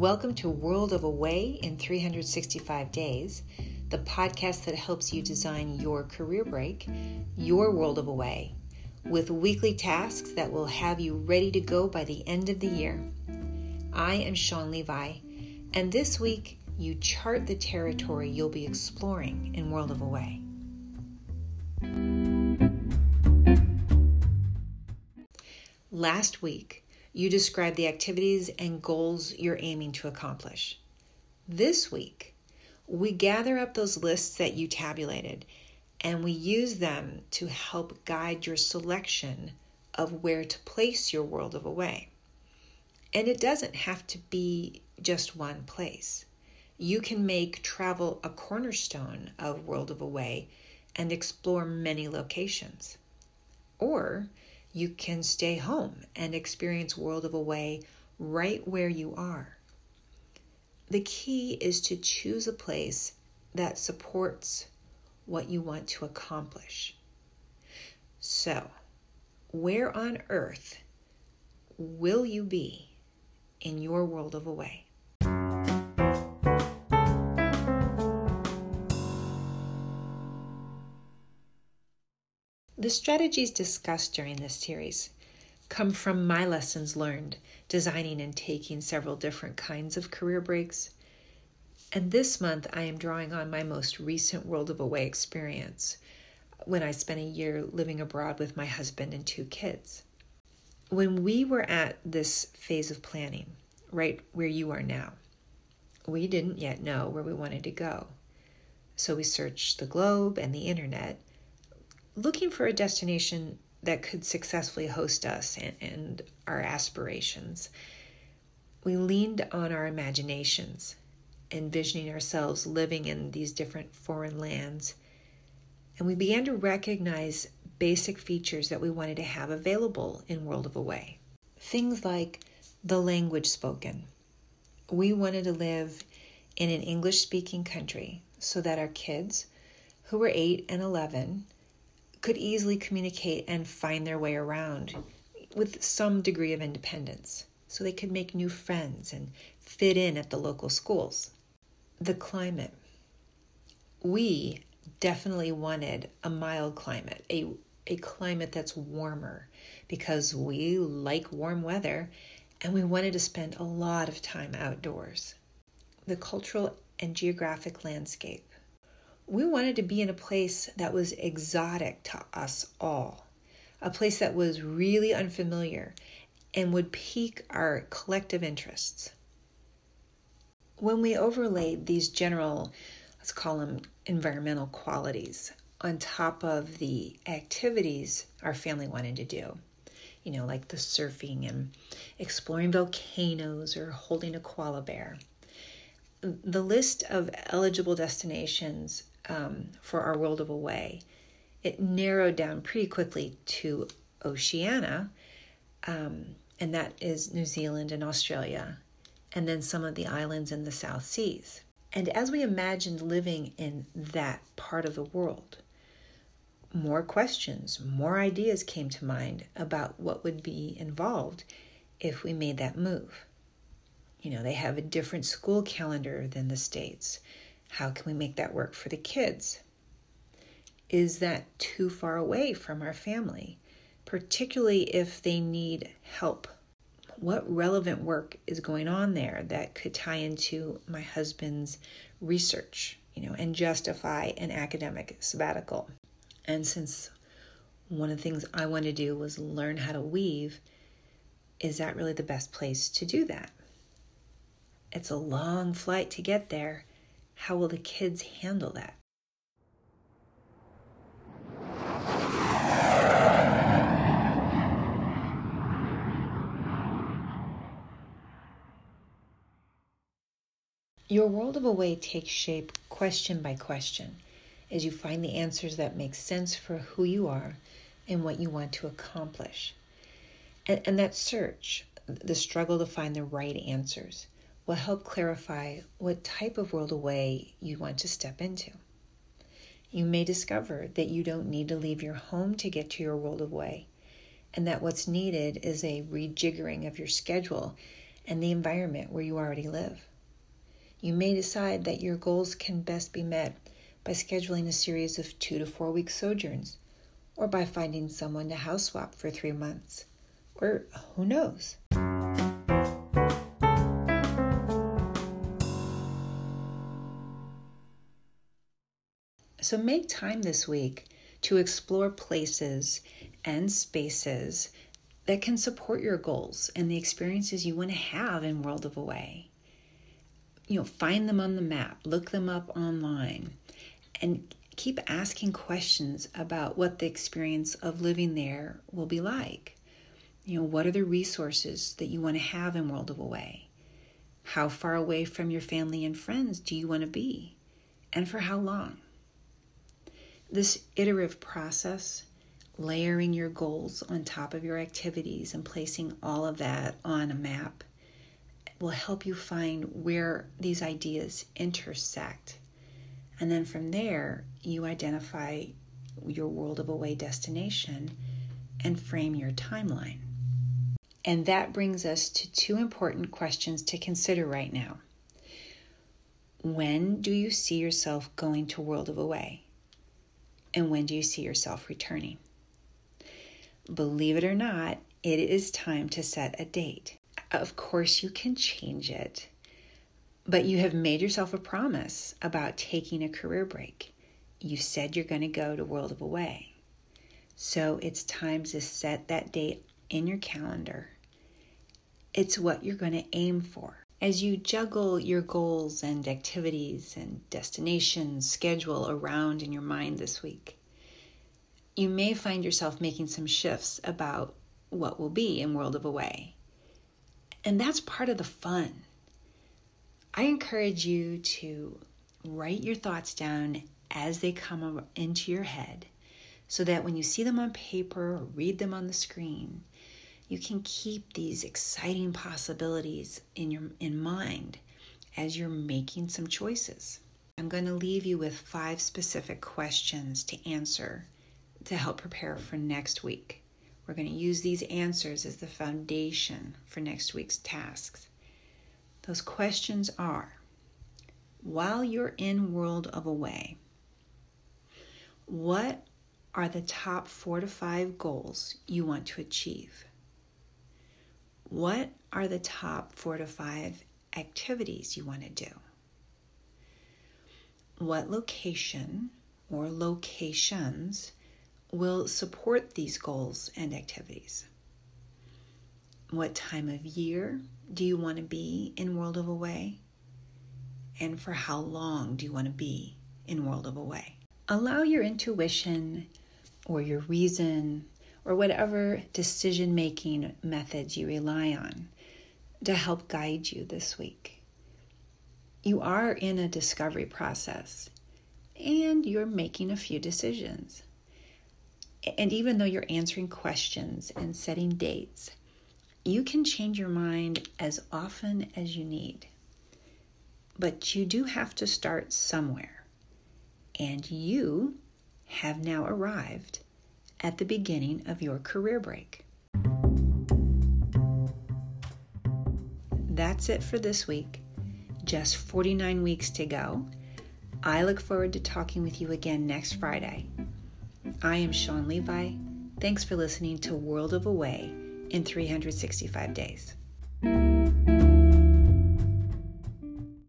Welcome to World of Away in 365 Days, the podcast that helps you design your career break, your world of away, with weekly tasks that will have you ready to go by the end of the year. I am Sean Levi, and this week you chart the territory you'll be exploring in World of Away. Last week, you describe the activities and goals you're aiming to accomplish. This week, we gather up those lists that you tabulated and we use them to help guide your selection of where to place your world of away. And it doesn't have to be just one place. You can make travel a cornerstone of World of Away and explore many locations. Or you can stay home and experience World of Away right where you are. The key is to choose a place that supports what you want to accomplish. So, where on earth will you be in your world of away? The strategies discussed during this series come from my lessons learned designing and taking several different kinds of career breaks. And this month, I am drawing on my most recent World of Away experience when I spent a year living abroad with my husband and two kids. When we were at this phase of planning, right where you are now, we didn't yet know where we wanted to go. So we searched the globe and the internet looking for a destination that could successfully host us and, and our aspirations. We leaned on our imaginations, envisioning ourselves living in these different foreign lands. And we began to recognize basic features that we wanted to have available in World of Away. Things like the language spoken. We wanted to live in an English speaking country so that our kids, who were 8 and 11, could easily communicate and find their way around with some degree of independence so they could make new friends and fit in at the local schools. The climate. We definitely wanted a mild climate, a, a climate that's warmer because we like warm weather and we wanted to spend a lot of time outdoors. The cultural and geographic landscape we wanted to be in a place that was exotic to us all, a place that was really unfamiliar and would pique our collective interests. When we overlaid these general, let's call them environmental qualities, on top of the activities our family wanted to do, you know, like the surfing and exploring volcanoes or holding a koala bear. The list of eligible destinations um, for our world of away, it narrowed down pretty quickly to Oceania, um, and that is New Zealand and Australia, and then some of the islands in the South Seas. And as we imagined living in that part of the world, more questions, more ideas came to mind about what would be involved if we made that move. You know, they have a different school calendar than the States. How can we make that work for the kids? Is that too far away from our family, particularly if they need help? What relevant work is going on there that could tie into my husband's research, you know, and justify an academic sabbatical? And since one of the things I want to do was learn how to weave, is that really the best place to do that? It's a long flight to get there, how will the kids handle that? Your world of away takes shape question by question as you find the answers that make sense for who you are and what you want to accomplish. And, and that search, the struggle to find the right answers, will help clarify what type of world away you want to step into. You may discover that you don't need to leave your home to get to your world away, and that what's needed is a rejiggering of your schedule and the environment where you already live. You may decide that your goals can best be met by scheduling a series of two to four week sojourns, or by finding someone to house swap for three months, or who knows? So make time this week to explore places and spaces that can support your goals and the experiences you want to have in World of Away. You know, find them on the map, look them up online, and keep asking questions about what the experience of living there will be like. You know, what are the resources that you want to have in World of Away? How far away from your family and friends do you want to be? And for how long? This iterative process layering your goals on top of your activities and placing all of that on a map will help you find where these ideas intersect. And then from there, you identify your world of away destination and frame your timeline. And that brings us to two important questions to consider right now. When do you see yourself going to World of Away? And when do you see yourself returning? Believe it or not, it is time to set a date. Of course, you can change it, but you have made yourself a promise about taking a career break. You said you're going to go to World of Away. So it's time to set that date in your calendar. It's what you're going to aim for. As you juggle your goals and activities and destinations, schedule around in your mind this week, you may find yourself making some shifts about what will be in World of Away. And that's part of the fun. I encourage you to write your thoughts down as they come into your head so that when you see them on paper or read them on the screen, you can keep these exciting possibilities in your in mind as you're making some choices. I'm going to leave you with five specific questions to answer to help prepare for next week. We're going to use these answers as the foundation for next week's tasks. Those questions are while you're in World of Away, what are the top four to five goals you want to achieve? What are the top four to five activities you want to do? What location or locations will support these goals and activities. What time of year do you want to be in World of Away? And for how long do you want to be in World of Away? Allow your intuition or your reason or whatever decision making methods you rely on to help guide you this week. You are in a discovery process and you're making a few decisions. And even though you're answering questions and setting dates, you can change your mind as often as you need. But you do have to start somewhere. And you have now arrived at the beginning of your career break. That's it for this week. Just 49 weeks to go. I look forward to talking with you again next Friday. I am Sean Levi. Thanks for listening to World of Away in 365 Days.